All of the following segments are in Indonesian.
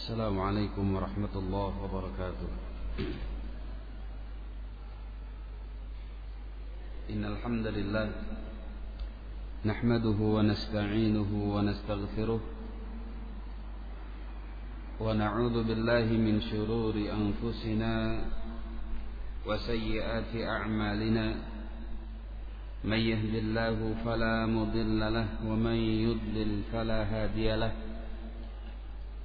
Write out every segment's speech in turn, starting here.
السلام عليكم ورحمة الله وبركاته. إن الحمد لله نحمده ونستعينه ونستغفره ونعوذ بالله من شرور أنفسنا وسيئات أعمالنا. من يهد الله فلا مضل له ومن يضلل فلا هادي له.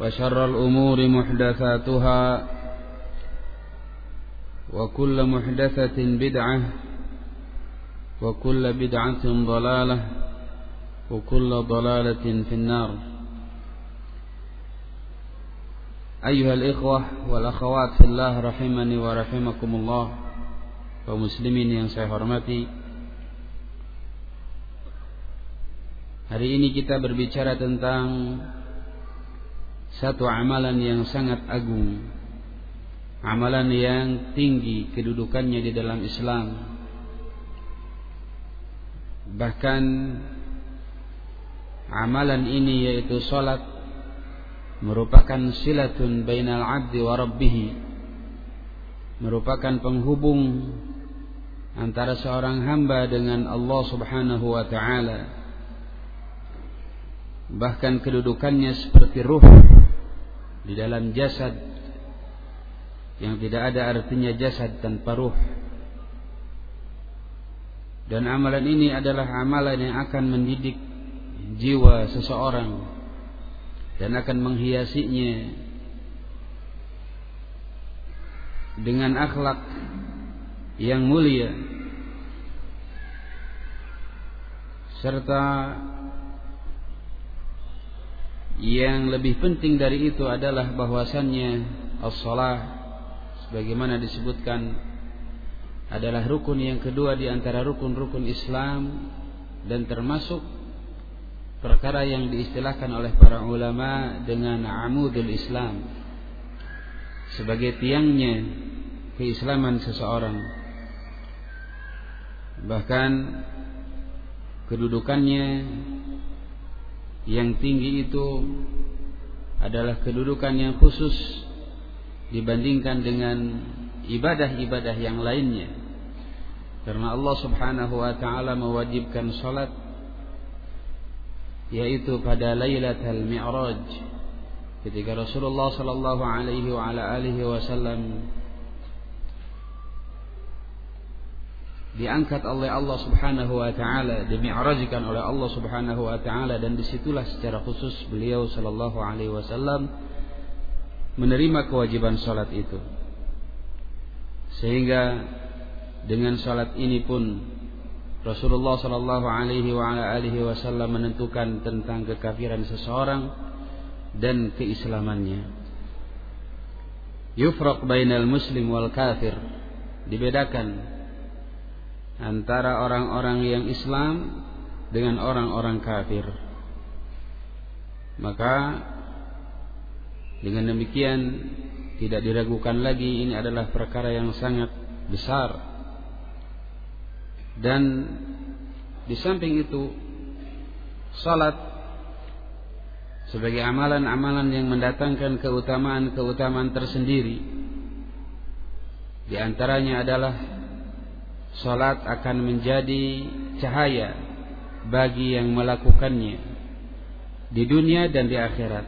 وشر الأمور محدثاتها وكل محدثة بدعة وكل بدعة ضلالة وكل ضلالة في النار أيها الإخوة والأخوات في الله رحمني ورحمكم الله ومسلمين yang saya hormati Hari ini kita berbicara tentang satu amalan yang sangat agung. Amalan yang tinggi kedudukannya di dalam Islam. Bahkan amalan ini yaitu salat merupakan silatun bainal abdi wa rabbih. Merupakan penghubung antara seorang hamba dengan Allah Subhanahu wa taala bahkan kedudukannya seperti ruh di dalam jasad yang tidak ada artinya jasad tanpa ruh. Dan amalan ini adalah amalan yang akan mendidik jiwa seseorang dan akan menghiasinya dengan akhlak yang mulia serta yang lebih penting dari itu adalah bahwasannya as-salah sebagaimana disebutkan adalah rukun yang kedua di antara rukun-rukun Islam dan termasuk perkara yang diistilahkan oleh para ulama dengan amudul Islam sebagai tiangnya keislaman seseorang. Bahkan kedudukannya yang tinggi itu adalah kedudukan yang khusus dibandingkan dengan ibadah-ibadah yang lainnya. Karena Allah Subhanahu wa taala mewajibkan salat yaitu pada Lailatul Mi'raj ketika Rasulullah sallallahu alaihi wa alihi wasallam diangkat oleh Allah Subhanahu wa taala, dimi'rajkan oleh Allah Subhanahu wa taala dan di situlah secara khusus beliau sallallahu alaihi wasallam menerima kewajiban salat itu. Sehingga dengan salat ini pun Rasulullah sallallahu alaihi wa alihi wasallam menentukan tentang kekafiran seseorang dan keislamannya. Yufraq bainal muslim wal kafir. Dibedakan antara orang-orang yang Islam dengan orang-orang kafir. Maka dengan demikian tidak diragukan lagi ini adalah perkara yang sangat besar. Dan di samping itu salat sebagai amalan-amalan yang mendatangkan keutamaan-keutamaan tersendiri. Di antaranya adalah salat akan menjadi cahaya bagi yang melakukannya di dunia dan di akhirat.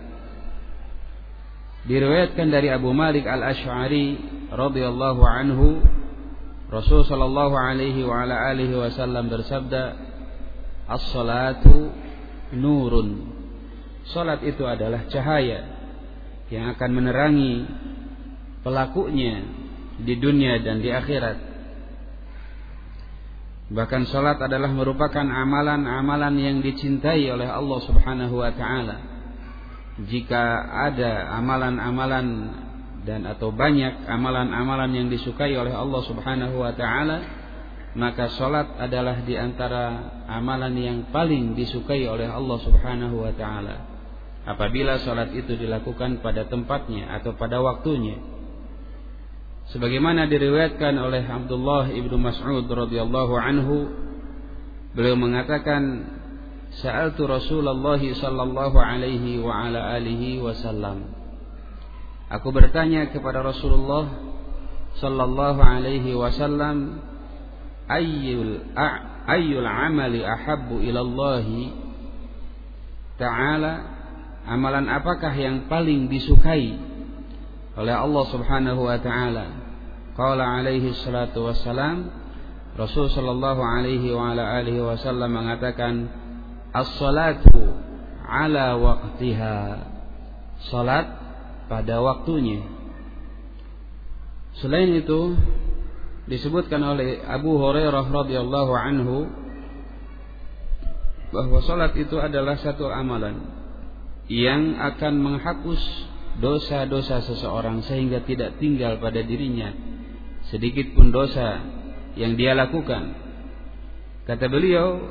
Diriwayatkan dari Abu Malik Al-Asy'ari radhiyallahu anhu Rasul sallallahu alaihi wa ala alihi wasallam bersabda As-salatu nurun. Salat itu adalah cahaya yang akan menerangi pelakunya di dunia dan di akhirat. Bahkan salat adalah merupakan amalan-amalan yang dicintai oleh Allah Subhanahu wa taala. Jika ada amalan-amalan dan atau banyak amalan-amalan yang disukai oleh Allah Subhanahu wa taala, maka sholat adalah di antara amalan yang paling disukai oleh Allah Subhanahu wa taala. Apabila sholat itu dilakukan pada tempatnya atau pada waktunya. Sebagaimana diriwayatkan oleh Abdullah ibnu Mas'ud radhiyallahu anhu, beliau mengatakan, "Sa'altu Rasulullah sallallahu alaihi wa ala alihi wasallam." Aku bertanya kepada Rasulullah sallallahu alaihi wasallam ayyul ayyul amali ahabbu ilallahi ta'ala amalan apakah yang paling disukai oleh Allah Subhanahu wa taala. Qala alaihi salatu wassalam Rasul sallallahu alaihi wa ala alihi wasallam mengatakan as-salatu ala waqtiha. Salat pada waktunya. Selain itu disebutkan oleh Abu Hurairah radhiyallahu anhu bahwa salat itu adalah satu amalan yang akan menghapus dosa-dosa seseorang sehingga tidak tinggal pada dirinya sedikit pun dosa yang dia lakukan. Kata beliau,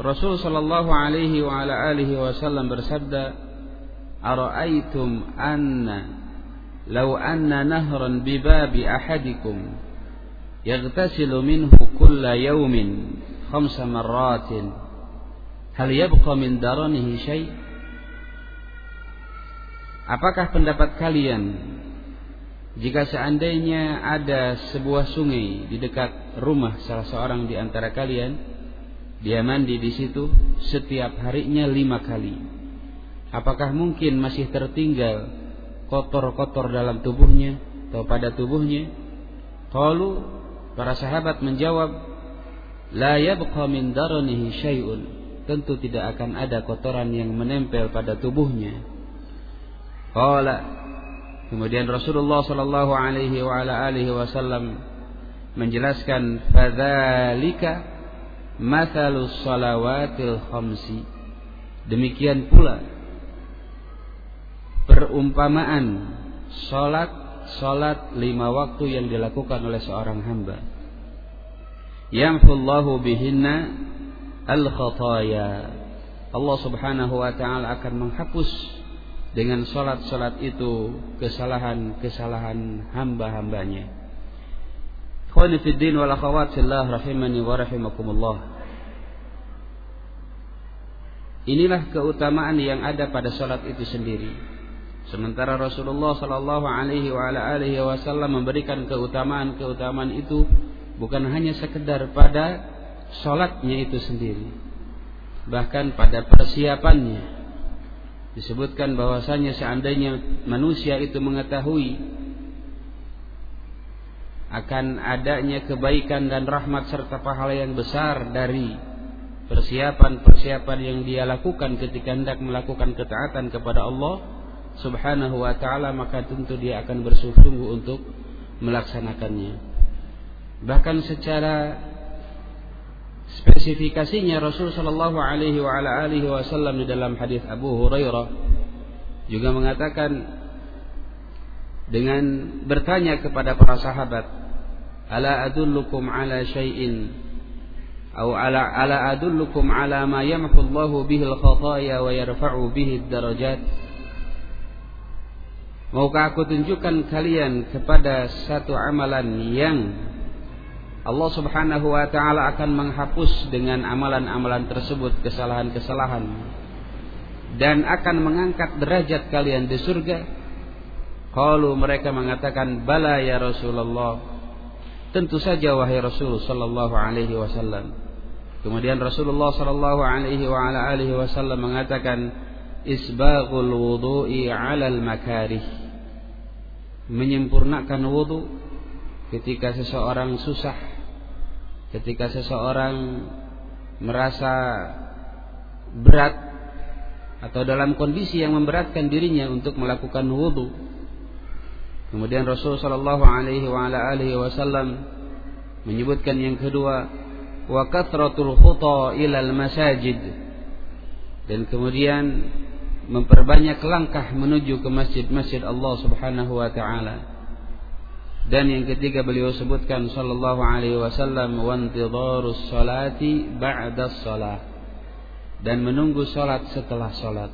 Rasul sallallahu alaihi wa ala alihi wasallam bersabda, "Ara'aitum anna law anna nahran bi babi ahadikum yaghtasilu minhu kulla yawmin khamsa marratin hal yabqa min daranihi syai'?" Apakah pendapat kalian jika seandainya ada sebuah sungai di dekat rumah salah seorang di antara kalian, dia mandi di situ setiap harinya lima kali. Apakah mungkin masih tertinggal kotor-kotor dalam tubuhnya atau pada tubuhnya? Kalau Para sahabat menjawab, La yabqa min daranihi syai'un. Tentu tidak akan ada kotoran yang menempel pada tubuhnya. Qala Kemudian Rasulullah sallallahu alaihi wa ala alihi wasallam menjelaskan fadzalika mathalus salawatil khamsi. Demikian pula perumpamaan salat salat lima waktu yang dilakukan oleh seorang hamba. Yamhullahu bihinna al-khataya. Allah Subhanahu wa taala akan menghapus dengan salat-salat itu kesalahan-kesalahan hamba-hambanya. Wal. Inilah keutamaan yang ada pada salat itu sendiri. Sementara Rasulullah Shallallahu Alaihi Wasallam memberikan keutamaan-keutamaan itu bukan hanya sekedar pada sholatnya itu sendiri, bahkan pada persiapannya. Disebutkan bahwasanya seandainya manusia itu mengetahui akan adanya kebaikan dan rahmat serta pahala yang besar dari persiapan-persiapan yang dia lakukan ketika hendak melakukan ketaatan kepada Allah, subhanahu wa ta'ala maka tentu dia akan bersungguh-sungguh untuk melaksanakannya. Bahkan secara spesifikasinya Rasul sallallahu alaihi wasallam di dalam hadis Abu Hurairah juga mengatakan dengan bertanya kepada para sahabat ala adullukum ala syai'in? Atau ala ala adullukum ala ma yamhu Allahu bihi al-khataya wa yarfa'u bihi ad-darajat? Maukah aku tunjukkan kalian kepada satu amalan yang Allah Subhanahu wa taala akan menghapus dengan amalan-amalan tersebut kesalahan-kesalahan dan akan mengangkat derajat kalian di surga. Kalau mereka mengatakan bala ya Rasulullah. Tentu saja wahai Rasul sallallahu alaihi wasallam. Kemudian Rasulullah sallallahu alaihi wa ala alihi wasallam mengatakan isbaghul wudu'i 'alal makarih. Menyempurnakan wudu ketika seseorang susah, ketika seseorang merasa berat atau dalam kondisi yang memberatkan dirinya untuk melakukan wudu. Kemudian Rasul sallallahu alaihi wasallam menyebutkan yang kedua wa kathratul khuta ilal masajid dan kemudian memperbanyak langkah menuju ke masjid-masjid Allah Subhanahu wa taala. Dan yang ketiga beliau sebutkan sallallahu alaihi wasallam wa intidharus salati ba'da shalah dan menunggu salat setelah salat.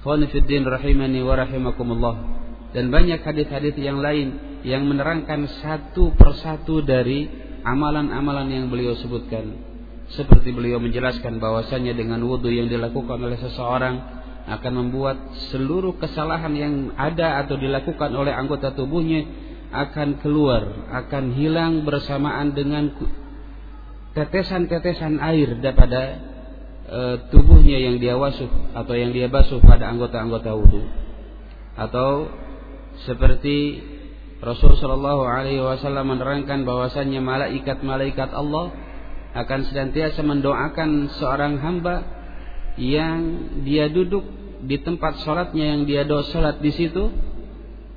Khonifuddin rahimani wa rahimakumullah. Dan banyak hadis-hadis yang lain yang menerangkan satu persatu dari amalan-amalan yang beliau sebutkan. Seperti beliau menjelaskan bahwasanya dengan wudhu yang dilakukan oleh seseorang akan membuat seluruh kesalahan yang ada atau dilakukan oleh anggota tubuhnya akan keluar, akan hilang bersamaan dengan tetesan-tetesan air daripada e, tubuhnya yang dia wasuh atau yang dia basuh pada anggota-anggota wudhu. Atau seperti Rasul Shallallahu Alaihi Wasallam menerangkan bahwasannya malaikat-malaikat Allah akan senantiasa mendoakan seorang hamba yang dia duduk di tempat sholatnya yang dia doa sholat di situ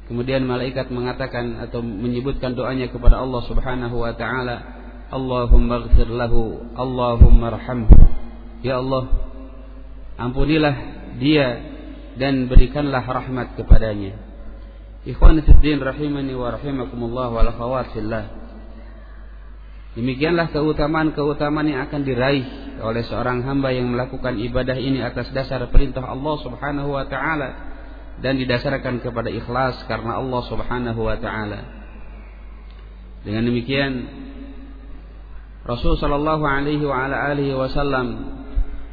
Kemudian malaikat mengatakan atau menyebutkan doanya kepada Allah Subhanahu wa taala, Allahumma ighfir lahu, Allahumma arhamhu. Ya Allah, ampunilah dia dan berikanlah rahmat kepadanya. Ikhwan fillah rahimani wa rahimakumullah wa akhawat. Demikianlah keutamaan-keutamaan yang akan diraih oleh seorang hamba yang melakukan ibadah ini atas dasar perintah Allah Subhanahu wa taala dan didasarkan kepada ikhlas karena Allah Subhanahu wa taala. Dengan demikian Rasul sallallahu alaihi wa ala alihi wasallam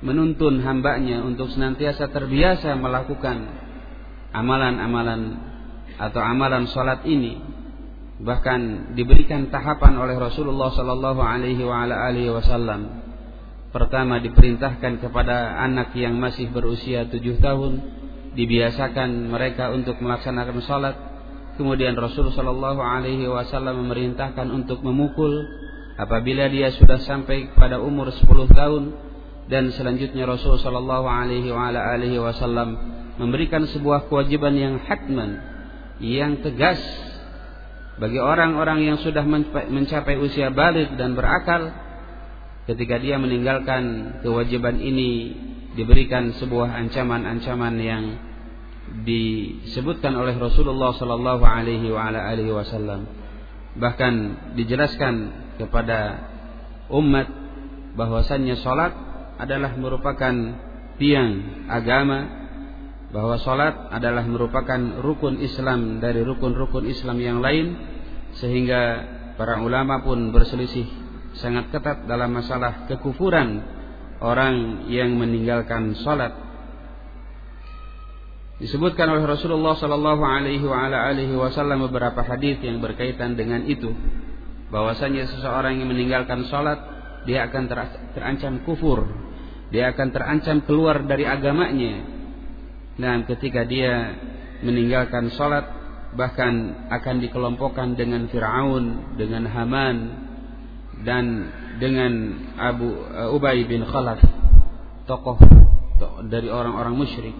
menuntun hambanya untuk senantiasa terbiasa melakukan amalan-amalan atau amalan salat ini bahkan diberikan tahapan oleh Rasulullah sallallahu alaihi wa ala alihi wasallam pertama diperintahkan kepada anak yang masih berusia tujuh tahun dibiasakan mereka untuk melaksanakan salat. Kemudian Rasulullah Shallallahu Alaihi Wasallam memerintahkan untuk memukul apabila dia sudah sampai pada umur 10 tahun dan selanjutnya Rasulullah Shallallahu Alaihi Wasallam memberikan sebuah kewajiban yang hatman yang tegas bagi orang-orang yang sudah mencapai usia balik dan berakal ketika dia meninggalkan kewajiban ini diberikan sebuah ancaman-ancaman yang disebutkan oleh Rasulullah sallallahu alaihi wasallam. Bahkan dijelaskan kepada umat bahwasannya salat adalah merupakan tiang agama bahwa salat adalah merupakan rukun Islam dari rukun-rukun Islam yang lain sehingga para ulama pun berselisih sangat ketat dalam masalah kekufuran orang yang meninggalkan salat Disebutkan oleh Rasulullah sallallahu alaihi wasallam beberapa hadis yang berkaitan dengan itu. Bahwasanya seseorang yang meninggalkan salat dia akan terancam kufur. Dia akan terancam keluar dari agamanya. Dan ketika dia meninggalkan salat bahkan akan dikelompokkan dengan Firaun, dengan Haman dan dengan Abu uh, Ubay bin Khalaf, tokoh dari orang-orang musyrik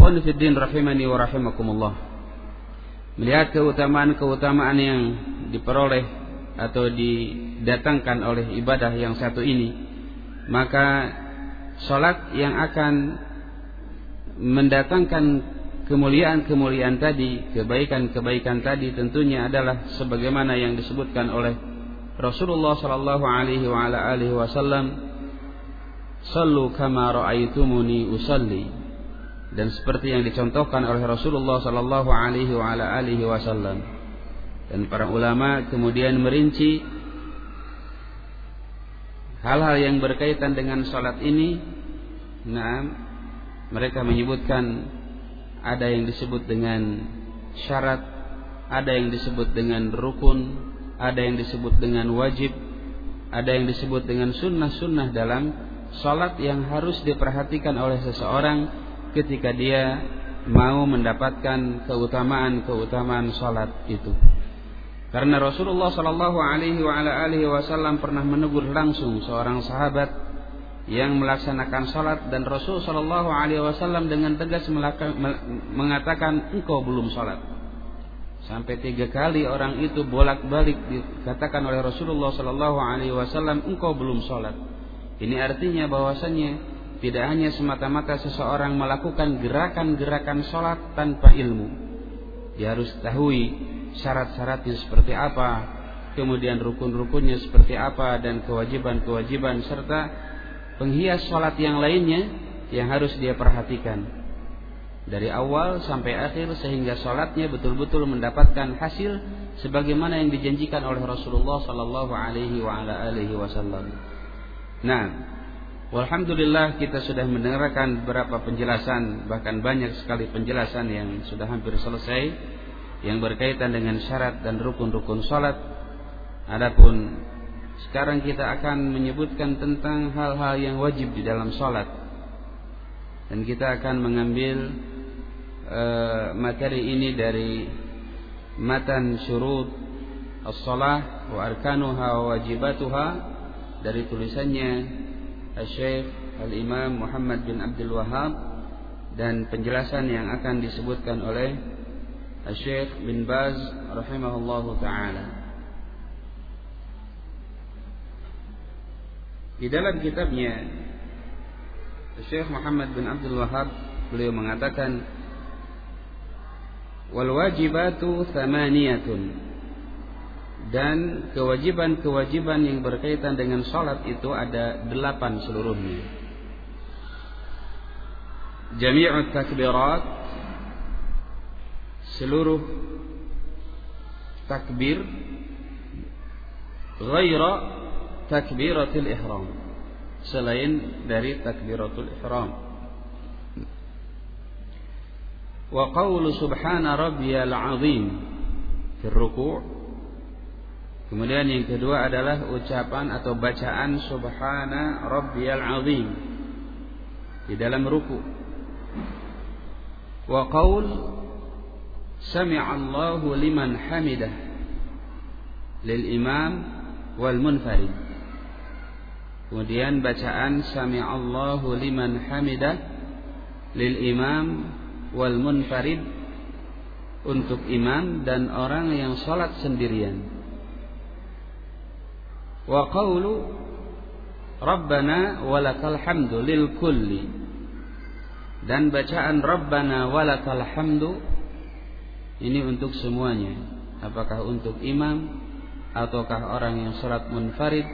Ikhwan rahimani wa rahimakumullah. Melihat keutamaan-keutamaan yang diperoleh atau didatangkan oleh ibadah yang satu ini, maka salat yang akan mendatangkan kemuliaan-kemuliaan tadi, kebaikan-kebaikan tadi tentunya adalah sebagaimana yang disebutkan oleh Rasulullah sallallahu alaihi wa alihi wasallam, "Sallu kama ra'aitumuni usalli." Dan seperti yang dicontohkan oleh Rasulullah sallallahu alaihi wa ala alihi wasallam Dan para ulama kemudian merinci hal-hal yang berkaitan dengan salat ini. Nah, mereka menyebutkan ada yang disebut dengan syarat, ada yang disebut dengan rukun, ada yang disebut dengan wajib, ada yang disebut dengan sunnah-sunnah dalam salat yang harus diperhatikan oleh seseorang ketika dia mau mendapatkan keutamaan-keutamaan salat itu. Karena Rasulullah Shallallahu Alaihi Wasallam pernah menegur langsung seorang sahabat yang melaksanakan salat dan Rasul Shallallahu Alaihi Wasallam dengan tegas mengatakan engkau belum salat. Sampai tiga kali orang itu bolak-balik dikatakan oleh Rasulullah Shallallahu Alaihi Wasallam engkau belum salat. Ini artinya bahwasannya tidak hanya semata-mata seseorang melakukan gerakan-gerakan salat tanpa ilmu. Dia harus tahu syarat-syaratnya seperti apa, kemudian rukun-rukunnya seperti apa dan kewajiban-kewajiban serta penghias salat yang lainnya yang harus dia perhatikan dari awal sampai akhir sehingga salatnya betul-betul mendapatkan hasil sebagaimana yang dijanjikan oleh Rasulullah sallallahu alaihi wasallam. Nah, Alhamdulillah kita sudah mendengarkan beberapa penjelasan bahkan banyak sekali penjelasan yang sudah hampir selesai yang berkaitan dengan syarat dan rukun-rukun salat. Adapun sekarang kita akan menyebutkan tentang hal-hal yang wajib di dalam salat. Dan kita akan mengambil uh, materi ini dari matan syurut as-salah wa arkanuha wa wajibatuha dari tulisannya Syekh Al-Imam Muhammad bin Abdul Wahab dan penjelasan yang akan disebutkan oleh Syekh bin Baz rahimahullah taala. Di dalam kitabnya Syekh Muhammad bin Abdul Wahab beliau mengatakan wal wajibatu thamaniyatun dan kewajiban-kewajiban yang berkaitan dengan sholat itu ada delapan seluruhnya. Jami'ut takbirat seluruh takbir ghaira takbiratul ihram selain dari takbiratul ihram wa qawlu subhana rabbiyal azim fi ruku' kemudian yang kedua adalah ucapan atau bacaan subhana rabbiyal azim di dalam ruku' wa qaul Sami'allahu liman hamidah lil imam wal munfarid. Kemudian bacaan Sami'allahu liman hamidah lil imam wal munfarid untuk imam dan orang yang sholat sendirian. Wa qawlu Rabbana walakal hamdu lil kulli dan bacaan Rabbana walakal hamdu ini untuk semuanya. Apakah untuk imam ataukah orang yang salat munfarid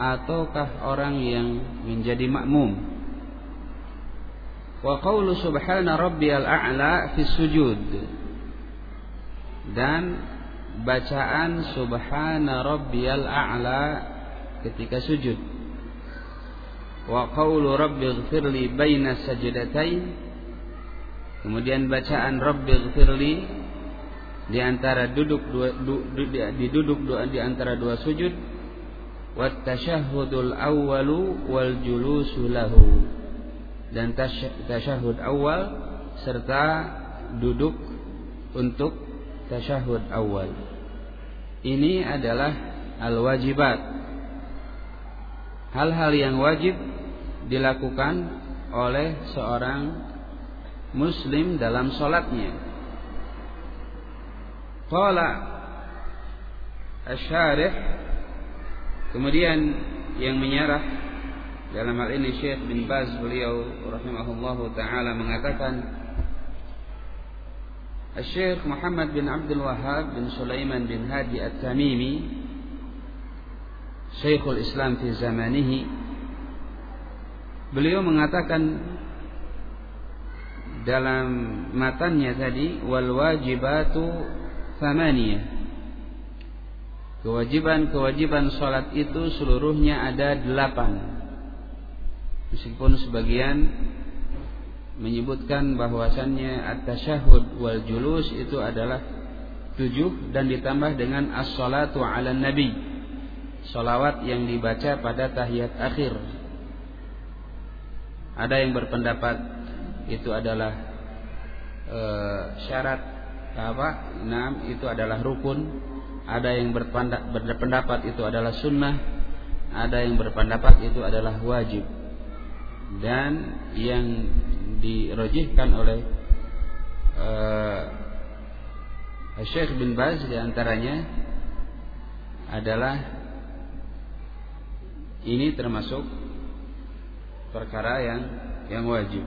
ataukah orang yang menjadi makmum. Wa qawlu subhana rabbiyal a'la fi sujud. Dan bacaan subhana rabbiyal a'la ketika sujud. Wa qawlu rabbi ighfirli baina sajdatain. Kemudian bacaan rabbi ighfirli di antara duduk dua du, du, di duduk dua di antara dua sujud wat tasyahhudul awwalu wal julusu lahu dan tasyahud awal serta duduk untuk tasyahud awal. Ini adalah al wajibat hal-hal yang wajib dilakukan oleh seorang muslim dalam sholatnya. Qala Asyarih Kemudian yang menyarah dalam hal ini Syekh bin Baz beliau rahimahullahu taala mengatakan Syekh Muhammad bin Abdul Wahab bin Sulaiman bin Hadi At-Tamimi Syekhul Islam di zamanihi beliau mengatakan dalam matanya tadi wal wajibatu thamaniyah. Kewajiban-kewajiban salat itu seluruhnya ada delapan. Meskipun sebagian menyebutkan bahwasannya at-tasyahud wal julus itu adalah tujuh dan ditambah dengan as-salatu ala nabi. Salawat yang dibaca pada tahiyat akhir. Ada yang berpendapat itu adalah e, syarat apa? Enam itu adalah rukun ada yang berpendapat itu adalah sunnah, ada yang berpendapat itu adalah wajib. Dan yang dirojihkan oleh uh, Syekh bin Baz di antaranya adalah ini termasuk perkara yang yang wajib.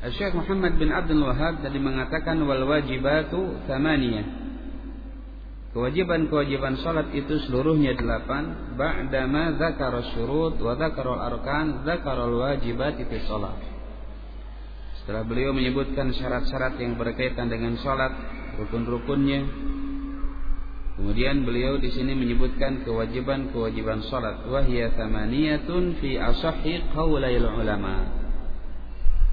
Syekh Muhammad bin Abdul Wahab tadi mengatakan wal wajibatu thamaniyah. Kewajiban-kewajiban salat itu seluruhnya delapan. Ba'dama dzakara syurut wa dzakara arkan dzakara wajibat fi salat. Setelah beliau menyebutkan syarat-syarat yang berkaitan dengan salat, rukun-rukunnya, kemudian beliau di sini menyebutkan kewajiban-kewajiban salat. Wahya thamaniyatun fi asahhi qaulail ulama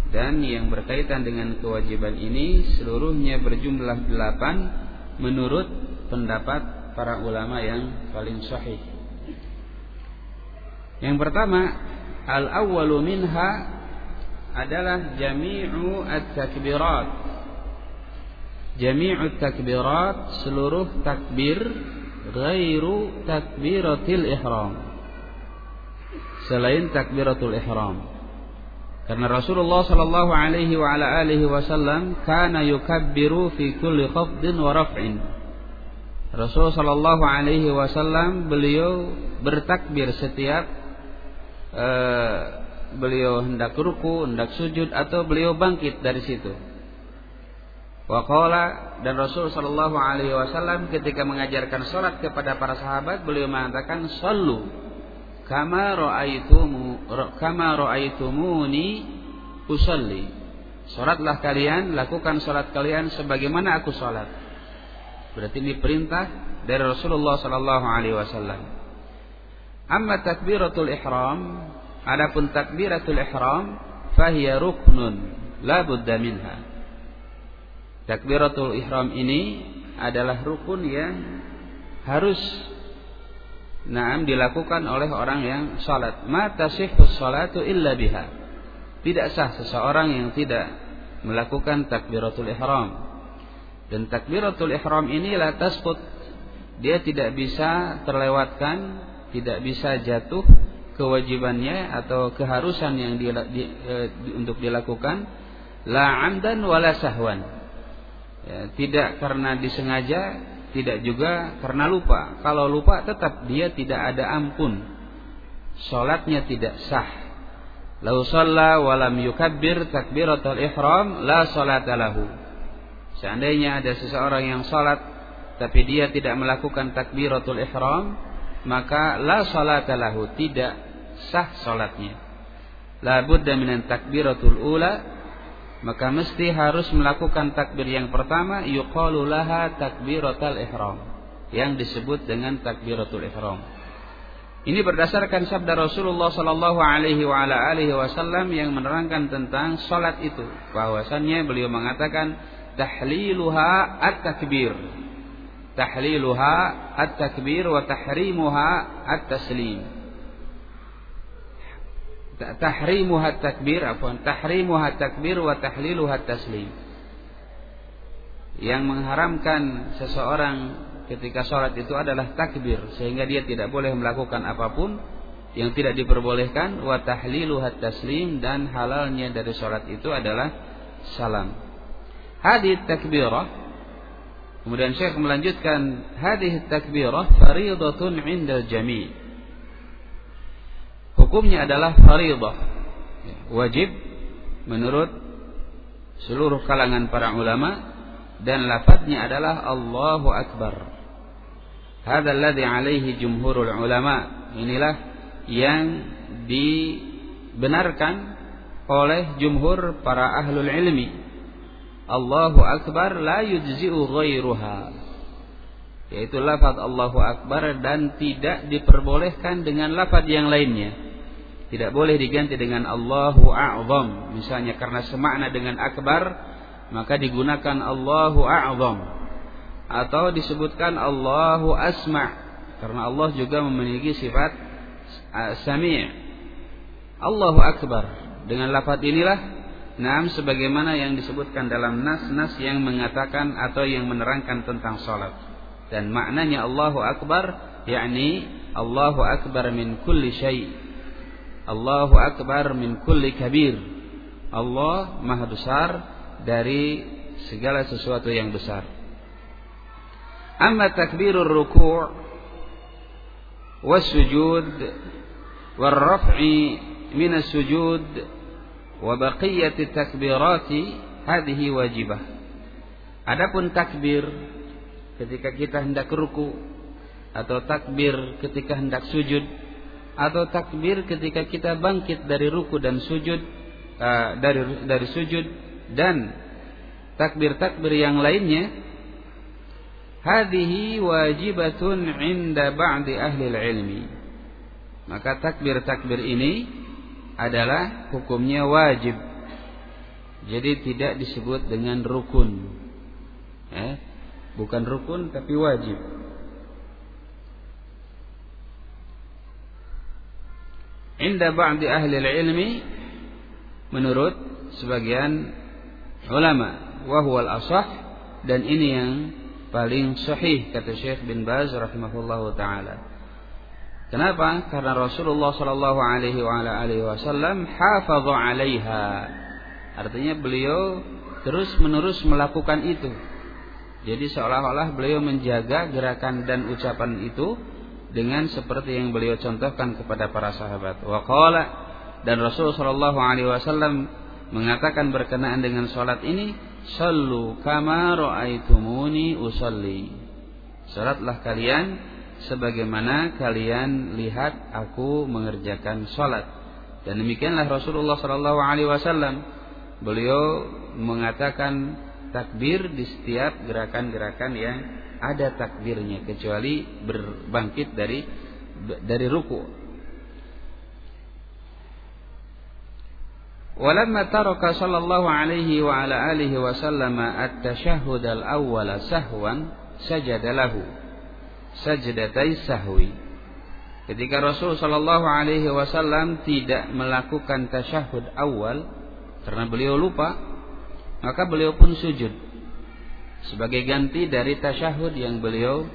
dan yang berkaitan dengan kewajiban ini seluruhnya berjumlah delapan menurut pendapat para ulama yang paling sahih. Yang pertama, al-awwalu minha adalah jami'u at-takbirat. Jami'u takbirat seluruh takbir ghairu takbiratil ihram. Selain takbiratul ihram. Karena Rasulullah sallallahu alaihi wa ala alihi wasallam kana yukabbiru fi kulli khafdin wa raf'in. Rasul sallallahu alaihi wasallam beliau bertakbir setiap uh, beliau hendak ruku, hendak sujud atau beliau bangkit dari situ. Wa qala dan Rasul sallallahu alaihi wasallam ketika mengajarkan salat kepada para sahabat beliau mengatakan sallu kama ra'aitumu kama ra'aitumuni usalli. Salatlah kalian, lakukan salat kalian sebagaimana aku salat. Berarti ini perintah dari Rasulullah sallallahu alaihi wasallam. Amma takbiratul ihram, adapun takbiratul ihram fahiya ruknun la budda minha. Takbiratul ihram ini adalah rukun yang harus Naam dilakukan oleh orang yang salat. Mata sihhus salatu illa biha. Tidak sah seseorang yang tidak melakukan takbiratul ihram. Dan takbiratul ihram ini la tasqut. Dia tidak bisa terlewatkan, tidak bisa jatuh kewajibannya atau keharusan yang di, di, e, untuk dilakukan la amdan wala sahwan. Ya, tidak karena disengaja tidak juga karena lupa. Kalau lupa tetap dia tidak ada ampun. Salatnya tidak sah. Lau shalla wa lam yukabbir takbiratul ihram la salata lahu. Seandainya ada seseorang yang salat tapi dia tidak melakukan takbiratul ihram, maka la salata lahu, tidak sah salatnya. La budda minan takbiratul ula maka mesti harus melakukan takbir yang pertama yuqalu laha takbiratul ihram yang disebut dengan takbiratul ihram. Ini berdasarkan sabda Rasulullah sallallahu alaihi wa ala alihi wasallam yang menerangkan tentang salat itu bahwasannya beliau mengatakan tahliluha at-takbir. Tahliluha at-takbir wa tahrimuha at-taslim tahrimuha takbir apa tahrimuha takbir wa tahliluha taslim yang mengharamkan seseorang ketika sholat itu adalah takbir sehingga dia tidak boleh melakukan apa pun yang tidak diperbolehkan. Wa tahliluha taslim dan halalnya dari sholat itu adalah salam hadith takbirah kemudian Syekh melanjutkan hadith takbirah faridatun inda jami' hukumnya adalah faridah. Wajib menurut seluruh kalangan para ulama dan lafadznya adalah Allahu Akbar. Hadza alladhi alaihi jumhurul ulama. Inilah yang dibenarkan oleh jumhur para ahlul ilmi Allahu Akbar la yujzi'u ghairuha yaitu lafaz Allahu Akbar dan tidak diperbolehkan dengan lafaz yang lainnya. Tidak boleh diganti dengan Allahu A'zam. Misalnya karena semakna dengan akbar, maka digunakan Allahu A'zam. Atau disebutkan Allahu Asma' karena Allah juga memiliki sifat Sami'. Allahu Akbar. Dengan lafaz inilah Naam sebagaimana yang disebutkan dalam nas-nas yang mengatakan atau yang menerangkan tentang salat. Dan maknanya Allahu Akbar yakni Allahu Akbar min kulli syai. Allahu Akbar min kulli kabir. Allah Maha besar dari segala sesuatu yang besar. Amma takbirur ruku' was sujud wal raf'i min as-sujud baqiyati takbirati hadhihi wajibah. Adapun takbir ketika kita hendak ruku atau takbir ketika hendak sujud atau takbir ketika kita bangkit dari ruku dan sujud uh, dari dari sujud dan takbir-takbir yang lainnya hadhihi wajibatun inda ba'di ahli ilmi maka takbir-takbir ini adalah hukumnya wajib. Jadi tidak disebut dengan rukun. Eh, bukan rukun tapi wajib. Inda ba'di ahli ilmi menurut sebagian ulama wa huwal asah dan ini yang paling sahih kata Syekh bin Baz rahimahullahu taala. Kenapa? Karena Rasulullah Shallallahu Alaihi Wasallam hafadhu alaiha. Artinya beliau terus menerus melakukan itu. Jadi seolah-olah beliau menjaga gerakan dan ucapan itu dengan seperti yang beliau contohkan kepada para sahabat. Waqala dan Rasulullah Shallallahu Alaihi Wasallam mengatakan berkenaan dengan sholat ini, Sallu kama ra'aitumuni usalli. Salatlah kalian sebagaimana kalian lihat aku mengerjakan salat. Dan demikianlah Rasulullah sallallahu alaihi wasallam. Beliau mengatakan takbir di setiap gerakan-gerakan yang ada takbirnya kecuali berbangkit dari dari ruku. Walamma taraka sallallahu alaihi wa ala alihi wasallam at-tashahhud al-awwal sahwan sajada lahu sajdatai sahwi. Ketika Rasul Shallallahu Alaihi Wasallam tidak melakukan tasyahud awal karena beliau lupa, maka beliau pun sujud sebagai ganti dari tasyahud yang beliau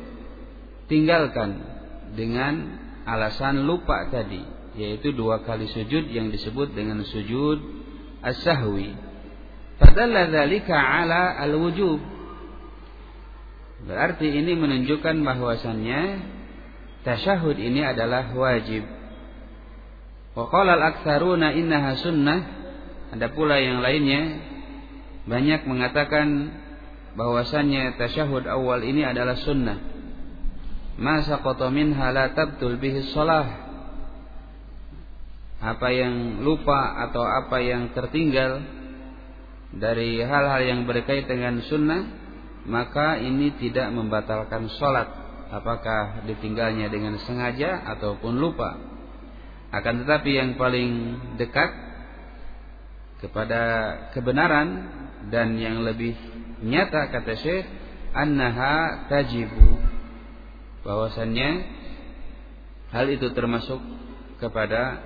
tinggalkan dengan alasan lupa tadi, yaitu dua kali sujud yang disebut dengan sujud as-sahwi. Fadalla ala al-wujub Berarti ini menunjukkan bahwasannya tasyahud ini adalah wajib. Wa qala al-aktsaruna innaha sunnah. Ada pula yang lainnya banyak mengatakan bahwasannya tasyahud awal ini adalah sunnah. Ma saqata minha la tabtul bihi shalah. Apa yang lupa atau apa yang tertinggal dari hal-hal yang berkaitan dengan sunnah maka ini tidak membatalkan sholat. Apakah ditinggalnya dengan sengaja ataupun lupa. Akan tetapi yang paling dekat kepada kebenaran dan yang lebih nyata kata Syekh annaha tajibu. Bahwasannya hal itu termasuk kepada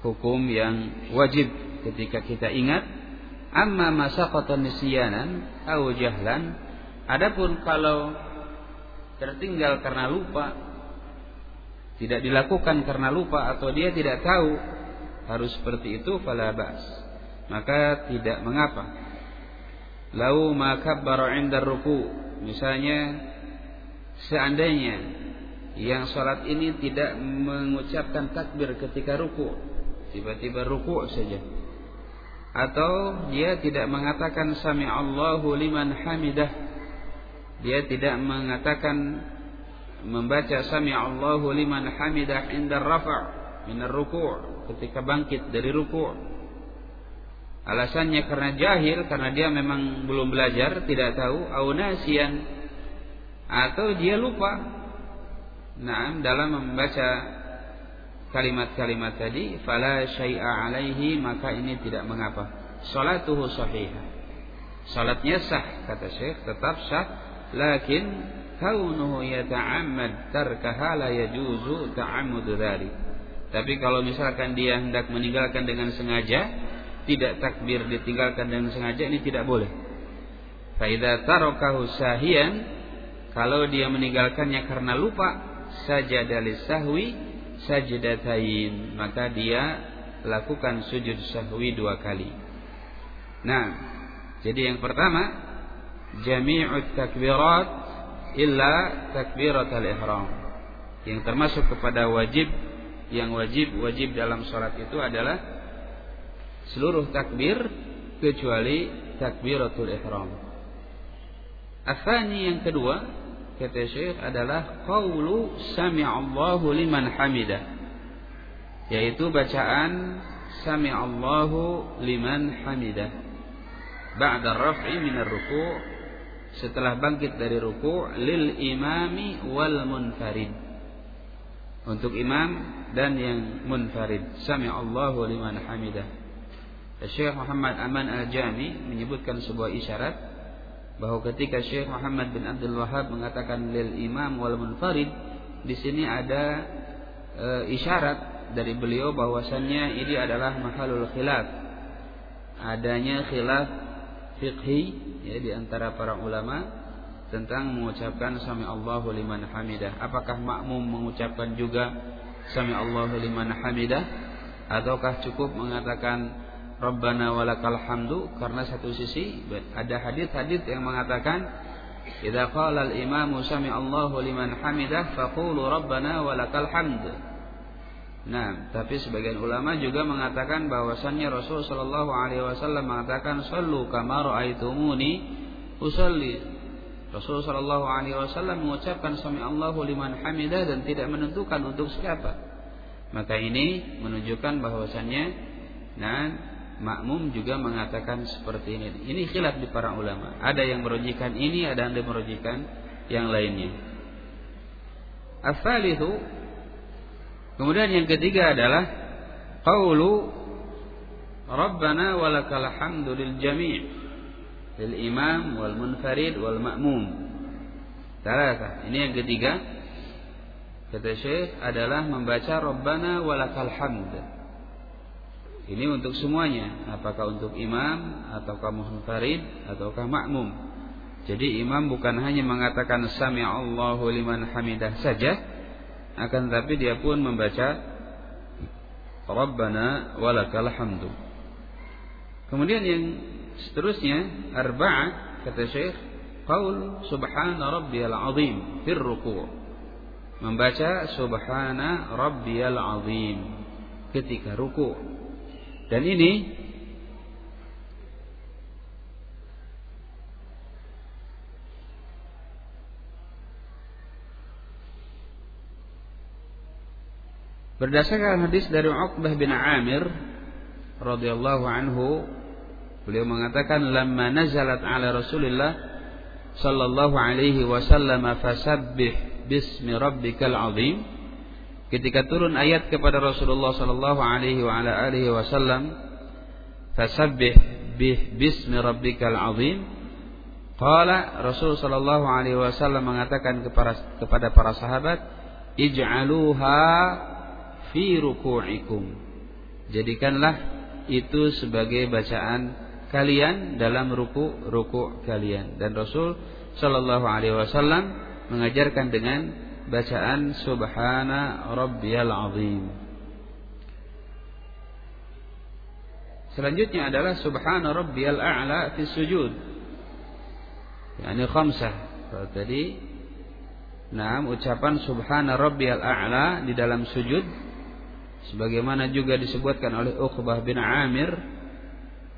hukum yang wajib ketika kita ingat Amma masaqata nisyanan au jahlan. Adapun kalau tertinggal karena lupa tidak dilakukan karena lupa atau dia tidak tahu harus seperti itu fala bas maka tidak mengapa. Lau makabbara 'inda ruku. Misalnya seandainya yang sholat ini tidak mengucapkan takbir ketika ruku. Tiba-tiba ruku saja atau dia tidak mengatakan sami Allahu liman hamidah. Dia tidak mengatakan membaca sami Allahu liman hamidah inda rafa' min ruku' ketika bangkit dari ruku' alasannya karena jahil karena dia memang belum belajar tidak tahu au nasian atau dia lupa. Nah dalam membaca kalimat-kalimat tadi fala syai'a alaihi maka ini tidak mengapa. Salatuhu sahihah salatnya sah kata Syekh tetap sah. Lakin kaunuhu yata'ammad tarkaha la yajuzu ta'ammud dzalik tapi kalau misalkan dia hendak meninggalkan dengan sengaja tidak takbir ditinggalkan dengan sengaja ini tidak boleh. Fa idza tarakahu sahiyan kalau dia meninggalkannya karena lupa sajada sahwi sajdatain maka dia lakukan sujud sahwi dua kali Nah, jadi yang pertama jami'ut takbirat illa takbirat al-ihram. Yang termasuk kepada wajib yang wajib wajib dalam sholat itu adalah seluruh takbir kecuali takbiratul ihram. Afani yang kedua kata Syekh adalah qaulu sami'allahu liman hamidah yaitu bacaan sami'allahu liman hamidah ba'da raf'i minar ruku' setelah bangkit dari ruku' lil imami wal munfarid. Untuk imam dan yang munfarid. Sami Allahu liman hamidah Syekh Muhammad Aman Al-Jami menyebutkan sebuah isyarat bahwa ketika Syekh Muhammad bin Abdul Wahab mengatakan lil imam wal munfarid di sini ada e, isyarat dari beliau bahwasannya ini adalah mahalul khilaf adanya khilaf fiqhi ya di antara para ulama tentang mengucapkan sami Allahu liman hamidah. Apakah makmum mengucapkan juga sami Allahu liman hamidah ataukah cukup mengatakan Rabbana walakal hamdu karena satu sisi ada hadis-hadis yang mengatakan idza qala al-imamu sami Allahu liman hamidah faqulu Rabbana walakal hamdu. Nah, tapi sebagian ulama juga mengatakan bahwasannya Rasul Shallallahu Alaihi Wasallam mengatakan Sallu kama ra'aitumuni usalli. Rasul Shallallahu Alaihi Wasallam mengucapkan Sami Allahu liman hamidah dan tidak menentukan untuk siapa. Maka ini menunjukkan bahwasannya nah makmum juga mengatakan seperti ini. Ini khilaf di para ulama. Ada yang merujikan ini, ada yang merujikan yang lainnya. Asalihu Kemudian yang ketiga adalah qaulu Rabbana walakal hamdu lil jami' lil imam wal munfarid wal ma'mum. Talata. Ini yang ketiga. Kata Syekh adalah membaca Rabbana walakal. Ini untuk semuanya, apakah untuk imam ataukah munfarid ataukah makmum. Jadi imam bukan hanya mengatakan sami Allahu liman hamidah saja, akan tetapi dia pun membaca Rabbana walakal hamdu. Kemudian yang seterusnya arba'ah kata Syekh qaul subhana rabbiyal azim fir ruku' membaca subhana rabbiyal azim ketika ruku' dan ini Berdasarkan hadis dari Uqbah bin Amir radhiyallahu anhu, beliau mengatakan lamma nazalat ala Rasulillah sallallahu alaihi wasallam fasabbih bismi rabbikal azim ketika turun ayat kepada Rasulullah sallallahu alaihi wa ala alihi wasallam fasabbih bih bismi rabbikal azim qala Rasul sallallahu alaihi wasallam mengatakan kepada kepada para sahabat ij'aluha fi ruku'ikum. Jadikanlah itu sebagai bacaan kalian dalam ruku ruku kalian dan Rasul Shallallahu Alaihi Wasallam mengajarkan dengan bacaan Subhana Rabbiyal Azim. Selanjutnya adalah Subhana Rabbiyal A'la fi sujud. Yani khamsah. Tadi Nah, ucapan Subhana Rabbiyal A'la di dalam sujud sebagaimana juga disebutkan oleh Uqbah bin Amir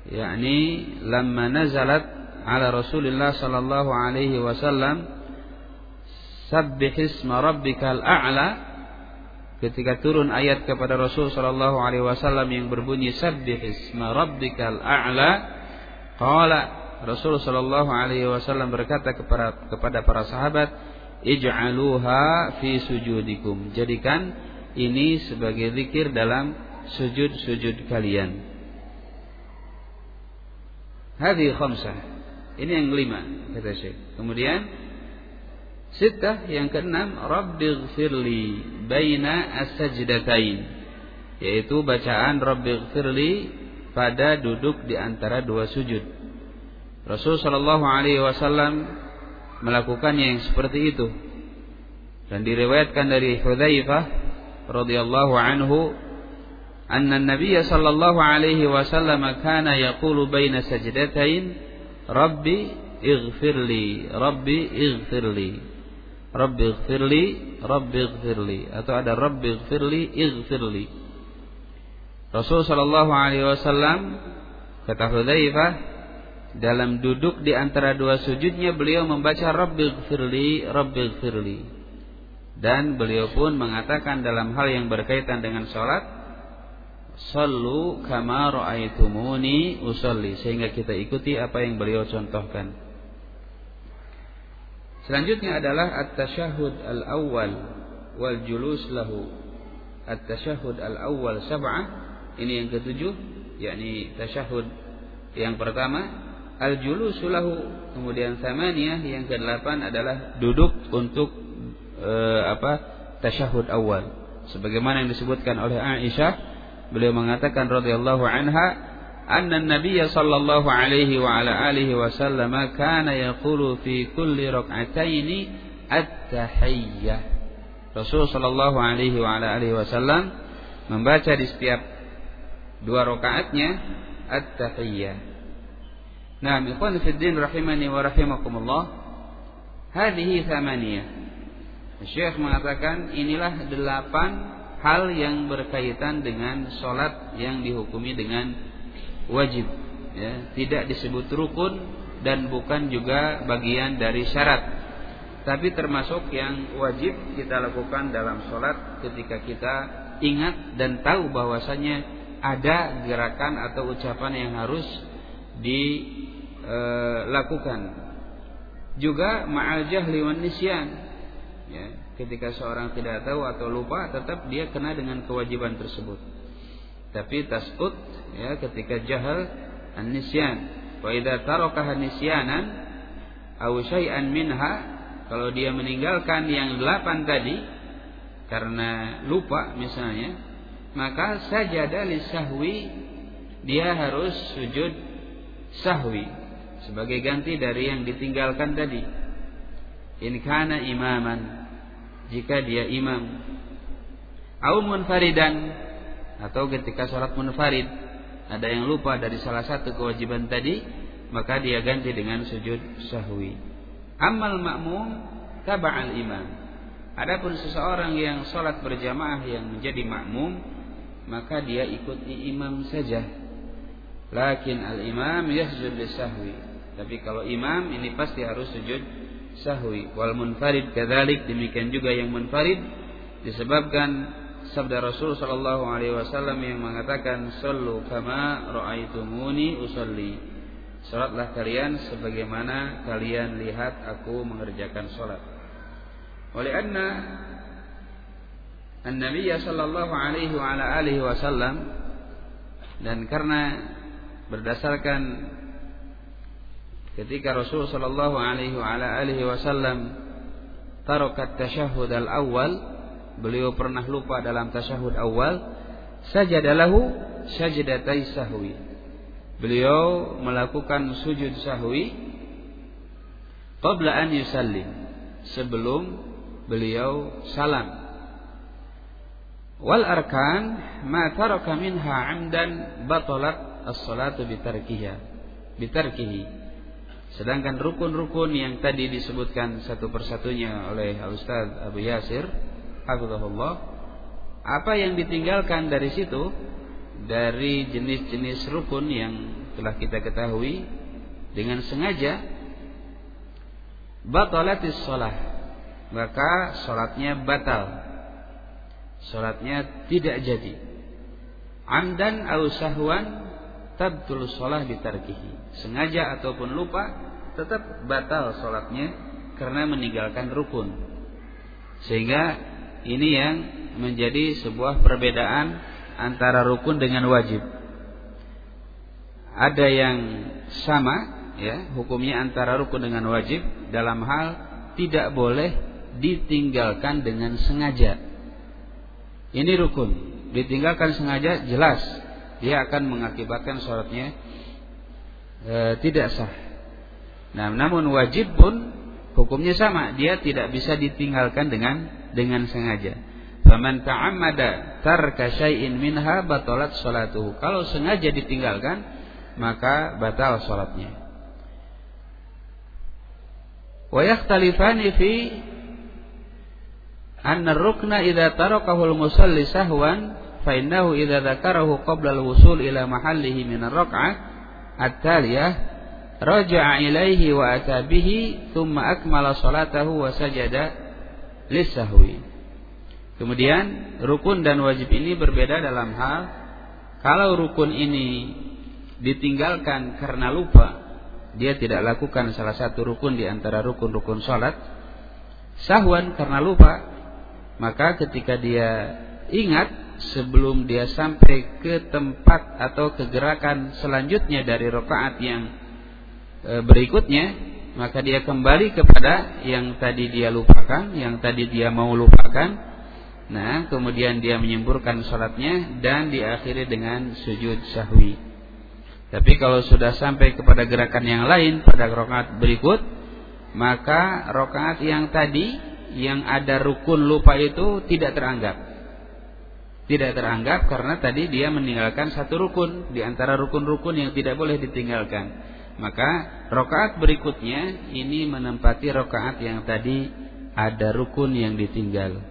yakni lamma nazalat ala Rasulillah sallallahu alaihi wasallam sabbih isma rabbikal a'la ketika turun ayat kepada Rasul sallallahu alaihi wasallam yang berbunyi sabbih isma rabbikal a'la qala Rasul sallallahu alaihi wasallam berkata kepada kepada para sahabat ij'aluha fi sujudikum. Jadikan ini sebagai zikir dalam sujud-sujud kalian. Hadhi khamsah. Ini yang kelima kata Syekh. Kemudian Sittah yang keenam Rabbighfirli baina as-sajdatain yaitu bacaan Rabbighfirli pada duduk di antara dua sujud. Rasul sallallahu alaihi wasallam melakukannya yang seperti itu. Dan diriwayatkan dari Hudzaifah radhiyallahu anhu anna an-nabiy sallallahu alaihi wasallam kana yaqulu baina sajdatain Rabbi ighfirli Rabbi ighfirli Rabbi ighfirli, Rabbi ighfirli atau ada Rabbi ighfirli, ighfirli. Rasul sallallahu alaihi wasallam kata Hudzaifah dalam duduk di antara dua sujudnya beliau membaca Rabbi ighfirli, Rabbi ighfirli. Dan beliau pun mengatakan dalam hal yang berkaitan dengan salat Sallu kama ra'aitumuni usalli sehingga kita ikuti apa yang beliau contohkan. Selanjutnya adalah at-tasyahud al-awwal wal julus lahu. At-tasyahud al-awwal sab'ah. Ini yang ketujuh, yakni tasyahud yang pertama al-julus lahu. Kemudian samaniyah yang kedelapan adalah duduk untuk e, apa? tasyahud awal. Sebagaimana yang disebutkan oleh Aisyah, beliau mengatakan radhiyallahu anha أن النبي صلى الله عليه وعلى آله وسلم كان يقول في كل ركعتين التحية Rasul Shallallahu Alaihi Wasallam membaca di setiap dua rakaatnya at-tahiyyah. Nah, ikhwan fiddin rahimani wa rahimakumullah. Hadhihi thamaniyah. Syekh mengatakan inilah delapan hal yang berkaitan dengan solat yang dihukumi dengan wajib ya, tidak disebut rukun dan bukan juga bagian dari syarat. Tapi termasuk yang wajib kita lakukan dalam sholat ketika kita ingat dan tahu bahwasanya ada gerakan atau ucapan yang harus dilakukan e, juga ma'al jahli wan nisyan ya, ketika seorang tidak tahu atau lupa tetap dia kena dengan kewajiban tersebut tapi tasqut ya ketika jahal an-nisyan. Wa idza tarakaha nisyanan aw syai'an minha kalau dia meninggalkan yang delapan tadi karena lupa misalnya maka sajada sahwi dia harus sujud sahwi sebagai ganti dari yang ditinggalkan tadi. In kana imaman jika dia imam. Au munfaridan atau ketika sholat munfarid ada yang lupa dari salah satu kewajiban tadi maka dia ganti dengan sujud sahwi. Amal makmum taba'al imam. Adapun seseorang yang sholat berjamaah yang menjadi makmum maka dia ikuti imam saja. Lakin al imam yasjud sahwi. Tapi kalau imam ini pasti harus sujud sahwi. Wal munfarid kadzalik demikian juga yang munfarid disebabkan sabda Rasul sallallahu alaihi wasallam yang mengatakan sallu kama raaitumuni usalli. Salatlah kalian sebagaimana kalian lihat aku mengerjakan salat. Oleh anna An-Nabi sallallahu alaihi wa ala alihi wasallam dan karena berdasarkan ketika Rasul sallallahu alaihi wa ala alihi wasallam tarakat tasyahhud al-awwal beliau pernah lupa dalam tasyahud awal sajadalahu sajdatai sahwi. Beliau melakukan sujud sahwi qabla an yusallim sebelum beliau salam. Wal arkan ma taraka minha amdan batalat as-salatu bitarkiha. Bitarkihi. Sedangkan rukun-rukun yang tadi disebutkan satu persatunya oleh Ustaz Abu Yasir hafizahullah. Apa yang ditinggalkan dari situ? Dari jenis-jenis rukun yang telah kita ketahui dengan sengaja. Batalatis sholat maka sholatnya batal. Sholatnya tidak jadi. Amdan au sahwan tabtul sholat bitarkihi. Sengaja ataupun lupa tetap batal sholatnya karena meninggalkan rukun. Sehingga ini yang menjadi sebuah perbedaan antara rukun dengan wajib. Ada yang sama ya, hukumnya antara rukun dengan wajib dalam hal tidak boleh ditinggalkan dengan sengaja. Ini rukun, ditinggalkan sengaja jelas dia akan mengakibatkan sholatnya e, tidak sah. Nah, namun wajib pun hukumnya sama, dia tidak bisa ditinggalkan dengan dengan sengaja. Faman ta'ammada tarka syai'in minha batalat salatuhu. Kalau sengaja ditinggalkan, maka batal salatnya. Wa yakhtalifani fi anna rukna idza tarakahu al-musalli sahwan fa innahu idza dzakarahu qabla al-wusul ila mahallihi min ar-rak'ah at-taliyah raja'a ilaihi wa ata bihi thumma akmala salatahu wa sajada lisahwi. Kemudian rukun dan wajib ini berbeda dalam hal kalau rukun ini ditinggalkan karena lupa, dia tidak lakukan salah satu rukun di antara rukun-rukun salat, sahwan karena lupa, maka ketika dia ingat sebelum dia sampai ke tempat atau ke gerakan selanjutnya dari rakaat yang e, berikutnya maka dia kembali kepada yang tadi dia lupakan, yang tadi dia mau lupakan. Nah, kemudian dia menyempurkan sholatnya dan diakhiri dengan sujud sahwi. Tapi kalau sudah sampai kepada gerakan yang lain pada rokaat berikut, maka rokaat yang tadi yang ada rukun lupa itu tidak teranggap. Tidak teranggap karena tadi dia meninggalkan satu rukun di antara rukun-rukun yang tidak boleh ditinggalkan maka rokaat berikutnya ini menempati rokaat yang tadi ada rukun yang ditinggal.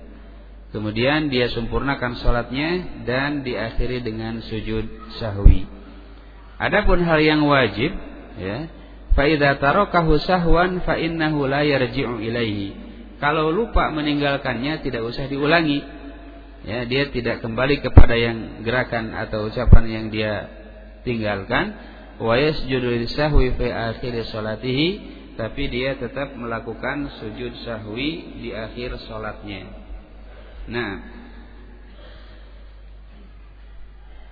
Kemudian dia sempurnakan sholatnya dan diakhiri dengan sujud sahwi. Adapun hal yang wajib, ya, faida tarokahu sahwan fa innahu la yarji'u ilaihi. Kalau lupa meninggalkannya tidak usah diulangi. Ya, dia tidak kembali kepada yang gerakan atau ucapan yang dia tinggalkan wa yasjudu lisahwi fi akhir salatihi tapi dia tetap melakukan sujud sahwi di akhir salatnya. Nah,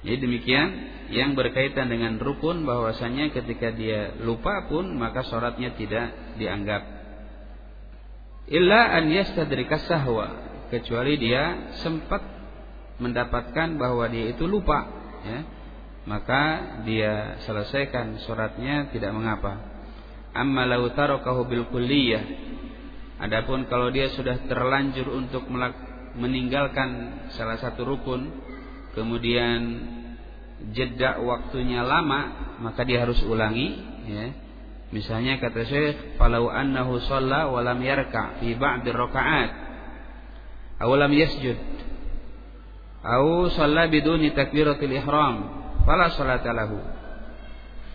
jadi demikian yang berkaitan dengan rukun bahwasanya ketika dia lupa pun maka sholatnya tidak dianggap. Illa an yastadrika sahwa kecuali dia sempat mendapatkan bahwa dia itu lupa ya maka dia selesaikan suratnya tidak mengapa. Amma lau tarakahu bil kulliyah. Adapun kalau dia sudah terlanjur untuk meninggalkan salah satu rukun, kemudian jeda waktunya lama, maka dia harus ulangi ya. Misalnya kata Syekh, "Falau annahu shalla wa lam yarka' fi ba'd rakaat aw lam yasjud aw shalla biduni takbiratul ihram fala salata lahu.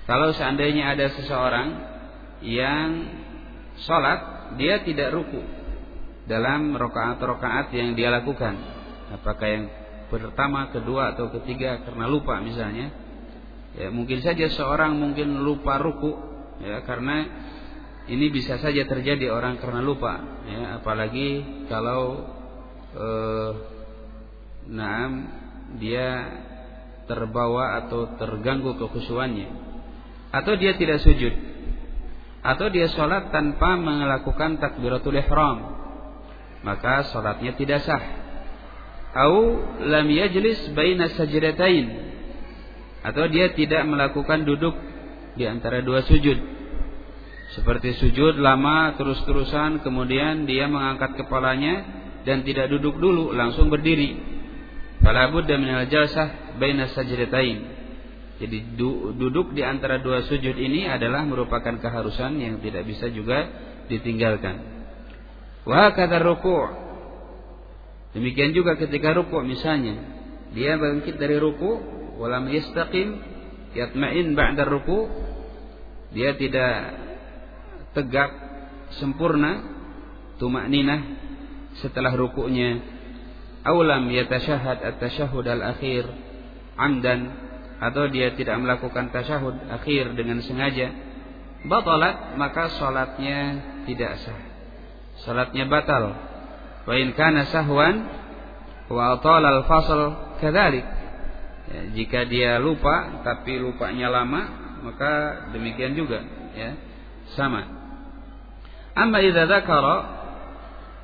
Kalau seandainya ada seseorang yang salat dia tidak ruku dalam rakaat-rakaat yang dia lakukan, apakah yang pertama, kedua atau ketiga karena lupa misalnya, ya mungkin saja seorang mungkin lupa ruku, ya karena ini bisa saja terjadi orang karena lupa, ya apalagi kalau eh, nah dia terbawa atau terganggu kekhusyuannya. Atau dia tidak sujud. Atau dia sholat tanpa melakukan takbiratul ihram. Maka sholatnya tidak sah. Atau lam yajlis baina sajdatain. Atau dia tidak melakukan duduk di antara dua sujud. Seperti sujud lama terus-terusan kemudian dia mengangkat kepalanya dan tidak duduk dulu langsung berdiri Fala budda minal jalsah baina sajdatain. Jadi duduk di antara dua sujud ini adalah merupakan keharusan yang tidak bisa juga ditinggalkan. Wa kata ruku'. Demikian juga ketika ruku' misalnya, dia bangkit dari ruku' walam yastaqim yatma'in ba'da ruku' dia tidak tegak sempurna tumak ninah setelah rukuknya aulam yatashahad at-tashahhud al-akhir amdan atau dia tidak melakukan tasyahud akhir dengan sengaja batalat maka salatnya tidak sah salatnya batal Wa in kana sahwan wa atala al-fasl kadzalik. Ya, jika dia lupa tapi lupanya lama, maka demikian juga ya. Sama. Amma idza dzakara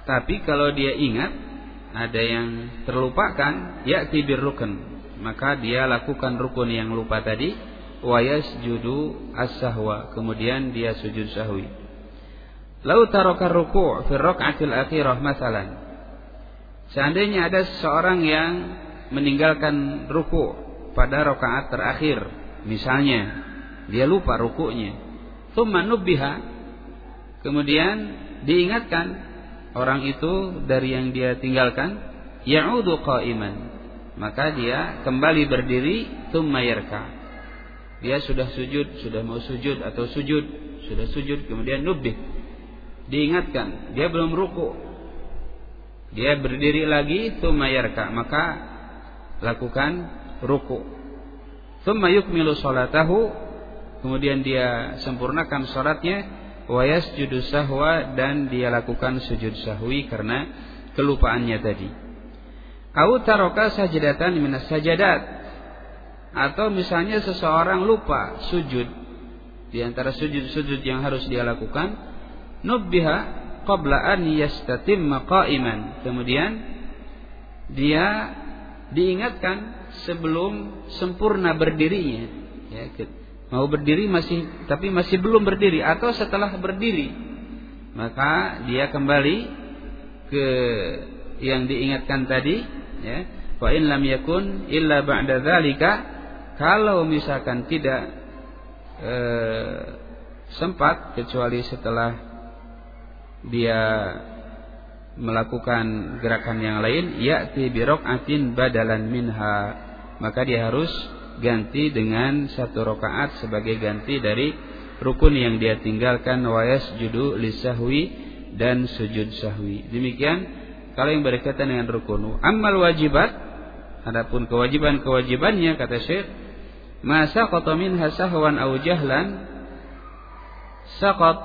tapi kalau dia ingat ada yang terlupakan, ya tibir rukun, maka dia lakukan rukun yang lupa tadi, wa yasjudu as-sahwa, kemudian dia sujud sahwi. Lau taraka ruku' fi raka'atil akhirah masalan. Seandainya ada seseorang yang meninggalkan ruku' pada rakaat terakhir, misalnya dia lupa rukuknya. Tsumma nubbiha kemudian diingatkan orang itu dari yang dia tinggalkan, ya'udu qa'iman. Maka dia kembali berdiri tsumma. Dia sudah sujud, sudah mau sujud atau sujud, sudah sujud kemudian nubbih diingatkan dia belum ruku. Dia berdiri lagi thumma yarka. Maka lakukan ruku. Thumma yukmilu salatahu kemudian dia sempurnakan salatnya wa yasjudu sahwa dan dia lakukan sujud sahwi karena kelupaannya tadi au taraka sajadatan minas sajadat atau misalnya seseorang lupa sujud di antara sujud-sujud yang harus dia lakukan nubbiha qabla an yastatimma qa'iman. Kemudian dia diingatkan sebelum sempurna berdirinya. Ya, mau berdiri masih tapi masih belum berdiri atau setelah berdiri maka dia kembali ke yang diingatkan tadi ya. Wa in lam yakun illa ba'da dzalika kalau misalkan tidak eh, sempat kecuali setelah dia melakukan gerakan yang lain ya'ti bi badalan minha maka dia harus ganti dengan satu rakaat sebagai ganti dari rukun yang dia tinggalkan wa yasjudu lisahwi dan sujud sahwi. Demikian kalau yang berkaitan dengan rukun. Amal wajibat adapun kewajiban-kewajibannya kata Syekh masa qata minha sahwan au jahlan saqat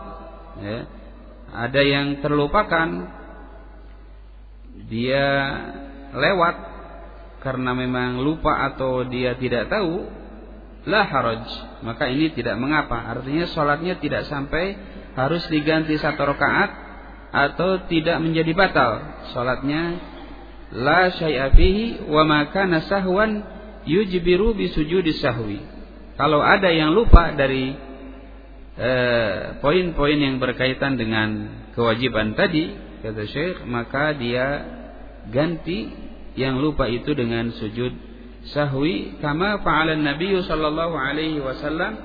ya ada yang terlupakan dia lewat karena memang lupa atau dia tidak tahu la haraj. Maka ini tidak mengapa. Artinya sholatnya tidak sampai harus diganti satu rakaat atau tidak menjadi batal. Sholatnya la syai'a fihi wa maka nasahwan yujbiru bisujudi sahwi. Kalau ada yang lupa dari Eh, poin-poin yang berkaitan dengan kewajiban tadi kata Syekh maka dia ganti yang lupa itu dengan sujud sahwi kama fa'ala Nabi sallallahu alaihi wasallam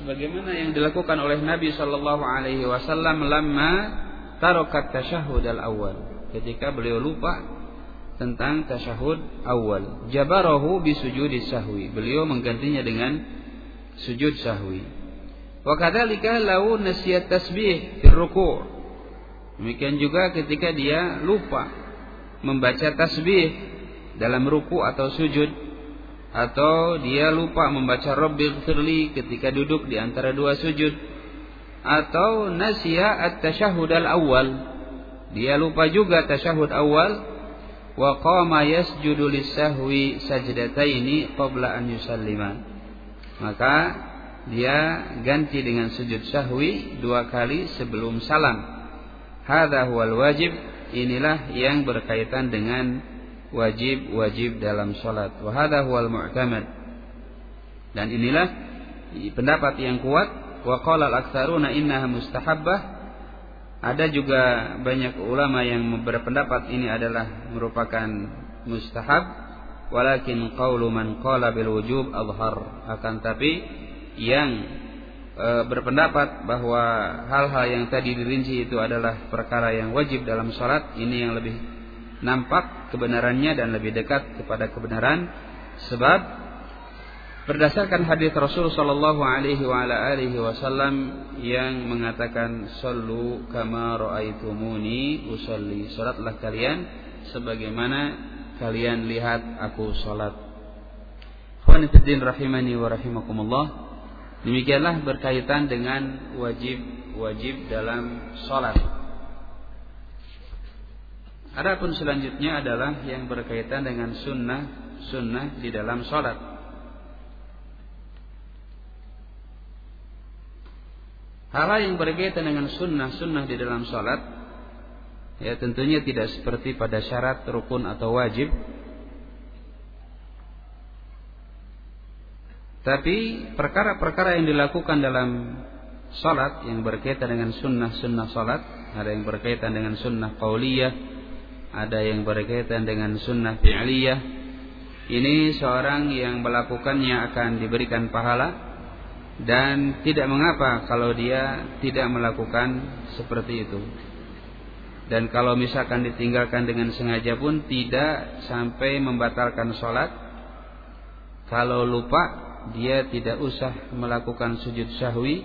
sebagaimana yang dilakukan oleh Nabi sallallahu alaihi wasallam lamma tarakat tasyahud al-awwal ketika beliau lupa tentang tasyahud awal jabarahu bisujudi sahwi beliau menggantinya dengan sujud sahwi Wa kadzalika lau nasiyat tasbih fi ruku'. Demikian juga ketika dia lupa membaca tasbih dalam ruku atau sujud atau dia lupa membaca rabbighfirli ketika duduk di antara dua sujud atau nasiya at-tasyahhud al-awwal dia lupa juga tasyahud awal wa qama yasjudu lis-sahwi sajdataini qabla an yusallima maka dia ganti dengan sujud sahwi dua kali sebelum salam. Hadza huwal wajib. Inilah yang berkaitan dengan wajib-wajib dalam salat. Wa hadza huwal mu'tamad. Dan inilah pendapat yang kuat wa qala al-aktsaruna innaha mustahabbah. Ada juga banyak ulama yang berpendapat ini adalah merupakan mustahab walakin qaulu man qala bil wujub adhar akan tapi yang e, berpendapat bahwa hal-hal yang tadi dirinci itu adalah perkara yang wajib dalam sholat. Ini yang lebih nampak kebenarannya dan lebih dekat kepada kebenaran. Sebab berdasarkan hadis Rasul sallallahu alaihi wasallam yang mengatakan sallu kama raaitumuni usolli salatlah kalian sebagaimana kalian lihat aku salat. Khawanifiddin rahimani wa rahimakumullah Demikianlah berkaitan dengan wajib-wajib dalam sholat. Adapun selanjutnya adalah yang berkaitan dengan sunnah sunnah di dalam sholat. Hal yang berkaitan dengan sunnah sunnah di dalam sholat, ya tentunya tidak seperti pada syarat rukun atau wajib. Tapi perkara-perkara yang dilakukan dalam sholat yang berkaitan dengan sunnah-sunnah sholat, ada yang berkaitan dengan sunnah qauliyah, ada yang berkaitan dengan sunnah fi'liyah. Ini seorang yang melakukannya akan diberikan pahala dan tidak mengapa kalau dia tidak melakukan seperti itu. Dan kalau misalkan ditinggalkan dengan sengaja pun tidak sampai membatalkan sholat. Kalau lupa dia tidak usah melakukan sujud syahwi.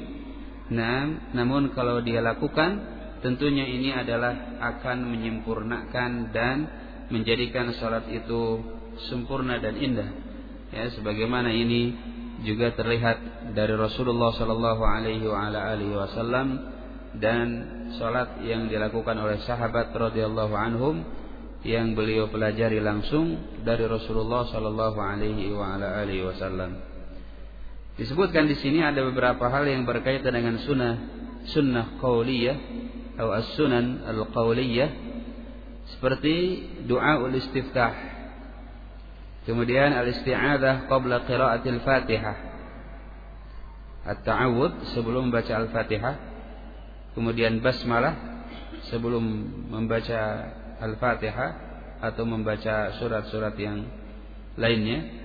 Nah, namun kalau dia lakukan tentunya ini adalah akan menyempurnakan dan menjadikan salat itu sempurna dan indah. Ya, sebagaimana ini juga terlihat dari Rasulullah sallallahu alaihi wasallam dan salat yang dilakukan oleh sahabat radhiyallahu anhum yang beliau pelajari langsung dari Rasulullah sallallahu alaihi wasallam. Disebutkan di sini ada beberapa hal yang berkaitan dengan sunnah sunnah qauliyah atau as-sunan al-qawliyah seperti doa ul-istiftah. Kemudian al-isti'adzah qabla qiraatil Fatihah. At-ta'awud sebelum membaca Al-Fatihah. Kemudian basmalah sebelum membaca Al-Fatihah atau membaca surat-surat yang lainnya.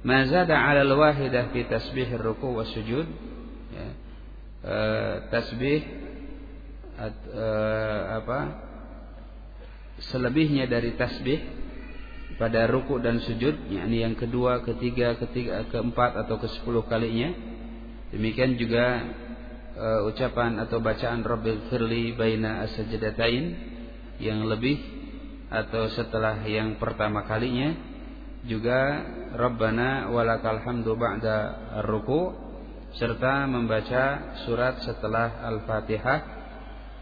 Ma zada 'ala al-wahidah fi tasbih ar-ruku' was sujud. Ya. Uh, tasbih uh, apa selebihnya dari tasbih pada ruku dan sujud yakni yang kedua, ketiga, ketiga, keempat atau ke sepuluh kalinya demikian juga uh, ucapan atau bacaan Rabbil firli baina as-sajdatain yang lebih atau setelah yang pertama kalinya juga Rabbana walakal hamdu ba'da ruku serta membaca surat setelah Al-Fatihah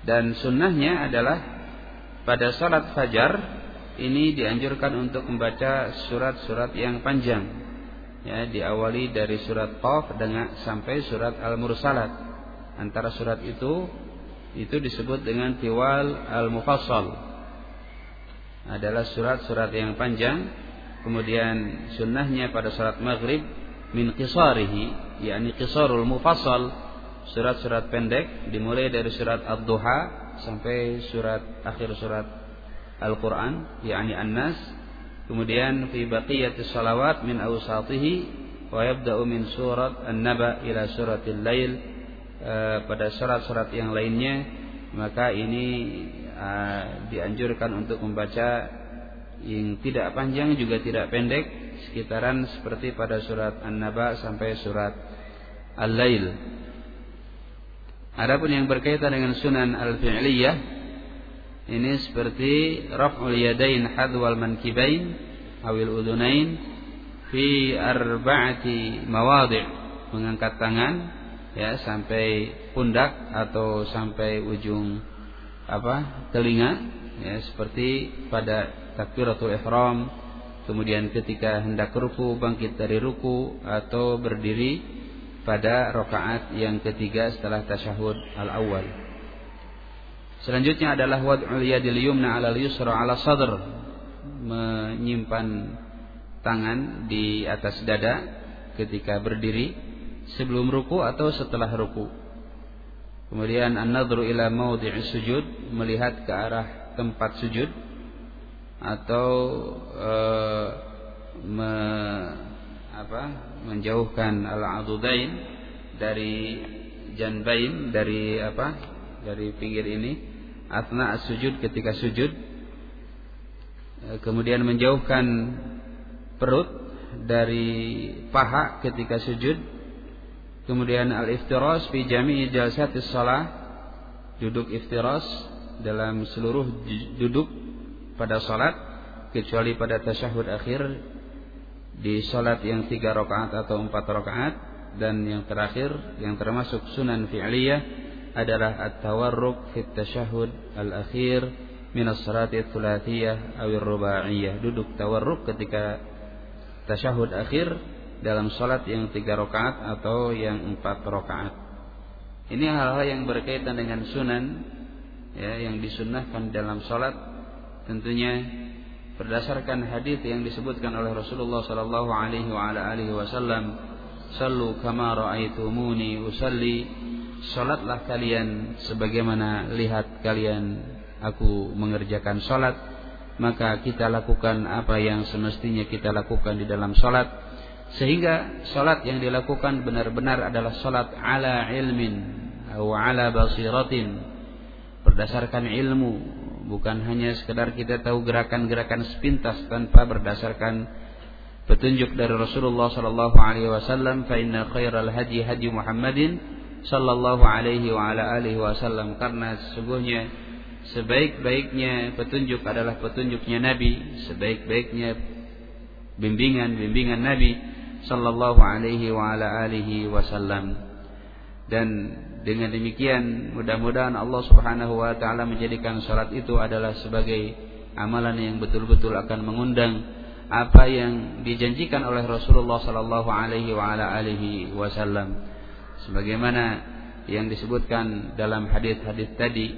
dan sunnahnya adalah pada salat fajar ini dianjurkan untuk membaca surat-surat yang panjang. Ya, diawali dari surat Qaf dengan sampai surat Al-Mursalat. Antara surat itu itu disebut dengan Tiwal Al-Mufassal. Adalah surat-surat yang panjang. Kemudian sunnahnya pada salat Maghrib min qisarihi, yakni qisarul mufassal surat-surat pendek dimulai dari surat Ad-Duha sampai surat akhir surat Al-Qur'an yakni An-Nas. Kemudian fi baqiyatis salawat min awsatihi wa yabda'u min surat An-Naba ila suratil Lail. E, pada surat-surat yang lainnya maka ini e, dianjurkan untuk membaca yang tidak panjang juga tidak pendek sekitaran seperti pada surat An-Naba sampai surat Al-Lail. Adapun yang berkaitan dengan sunan al-fi'liyah ini seperti raf'ul yadain hadwal mankibain awil udunain fi arba'ati mawadhi' mengangkat tangan ya sampai pundak atau sampai ujung apa telinga ya seperti pada takbiratul ihram kemudian ketika hendak ruku bangkit dari ruku atau berdiri pada rakaat yang ketiga setelah tasyahud al-awwal. Selanjutnya adalah wad'ul yadil yumna 'ala al-yusra 'ala sadr, menyimpan tangan di atas dada ketika berdiri sebelum ruku atau setelah ruku. Kemudian an-nadhru ila mawdi'is sujud, melihat ke arah tempat sujud atau e, me, apa menjauhkan al-adudain dari janbain dari apa dari pinggir ini atna sujud ketika sujud e, kemudian menjauhkan perut dari paha ketika sujud kemudian al-iftiras fi jami'i jalsatis duduk iftiras dalam seluruh duduk pada salat kecuali pada tasyahud akhir di sholat yang tiga rakaat atau empat rakaat dan yang terakhir yang termasuk sunan fi'liyah adalah at-tawarruk fit tasyahud al-akhir min as-salati tsulatsiyah aw rubaiyah duduk tawarruk ketika tasyahud akhir dalam salat yang tiga rakaat atau yang empat rakaat. Ini hal-hal yang berkaitan dengan sunan ya yang disunnahkan dalam salat tentunya berdasarkan hadis yang disebutkan oleh Rasulullah sallallahu alaihi wa ala alihi wasallam sallu kama raaitumuni usalli. Salatlah kalian sebagaimana lihat kalian aku mengerjakan salat maka kita lakukan apa yang semestinya kita lakukan di dalam salat. Sehingga salat yang dilakukan benar-benar adalah salat ala ilmin atau ala basiratin berdasarkan ilmu bukan hanya sekedar kita tahu gerakan-gerakan sepintas tanpa berdasarkan petunjuk dari Rasulullah sallallahu alaihi wasallam fa inna khairal hadi hadi Muhammadin sallallahu alaihi wa ala alihi wasallam. Karena sesungguhnya sebaik-baiknya petunjuk adalah petunjuknya Nabi sebaik-baiknya bimbingan-bimbingan Nabi sallallahu alaihi wa ala alihi wasallam. Dan dengan demikian mudah-mudahan Allah Subhanahu wa taala menjadikan salat itu adalah sebagai amalan yang betul-betul akan mengundang apa yang dijanjikan oleh Rasulullah sallallahu alaihi wa ala alihi wasallam. Sebagaimana yang disebutkan dalam hadis-hadis tadi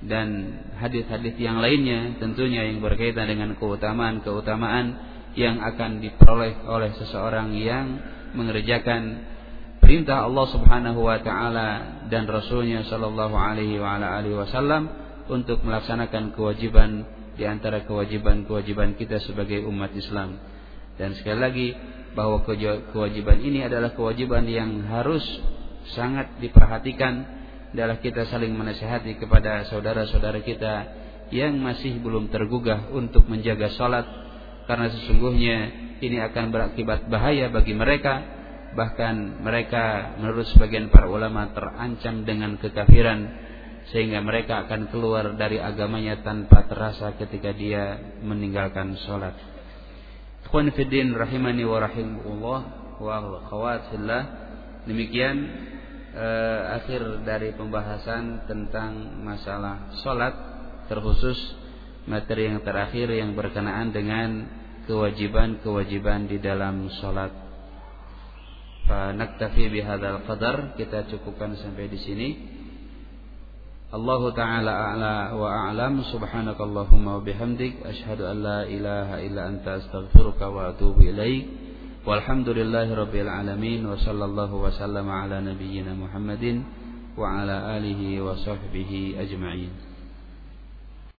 dan hadis-hadis yang lainnya tentunya yang berkaitan dengan keutamaan-keutamaan yang akan diperoleh oleh seseorang yang mengerjakan perintah Allah Subhanahu wa taala dan rasulnya sallallahu alaihi wasallam untuk melaksanakan kewajiban di antara kewajiban-kewajiban kita sebagai umat Islam. Dan sekali lagi bahwa kewajiban ini adalah kewajiban yang harus sangat diperhatikan adalah kita saling menasihati kepada saudara-saudara kita yang masih belum tergugah untuk menjaga salat karena sesungguhnya ini akan berakibat bahaya bagi mereka bahkan mereka menurut sebagian para ulama terancam dengan kekafiran sehingga mereka akan keluar dari agamanya tanpa terasa ketika dia meninggalkan sholat. Ikhwan rahimani wa rahimullah wa khawatillah. Demikian eh, akhir dari pembahasan tentang masalah sholat terkhusus materi yang terakhir yang berkenaan dengan kewajiban-kewajiban di dalam sholat. Eh, Fanaktafi bihadzal qadar, kita cukupkan sampai di sini. Allah taala wa a'lam subhanakallahumma bihamdik asyhadu an la illa anta astaghfiruka wa atubu ilaik. Walhamdulillahirabbil alamin wa sallallahu ala nabiyyina Muhammadin wa ala alihi ajma'in.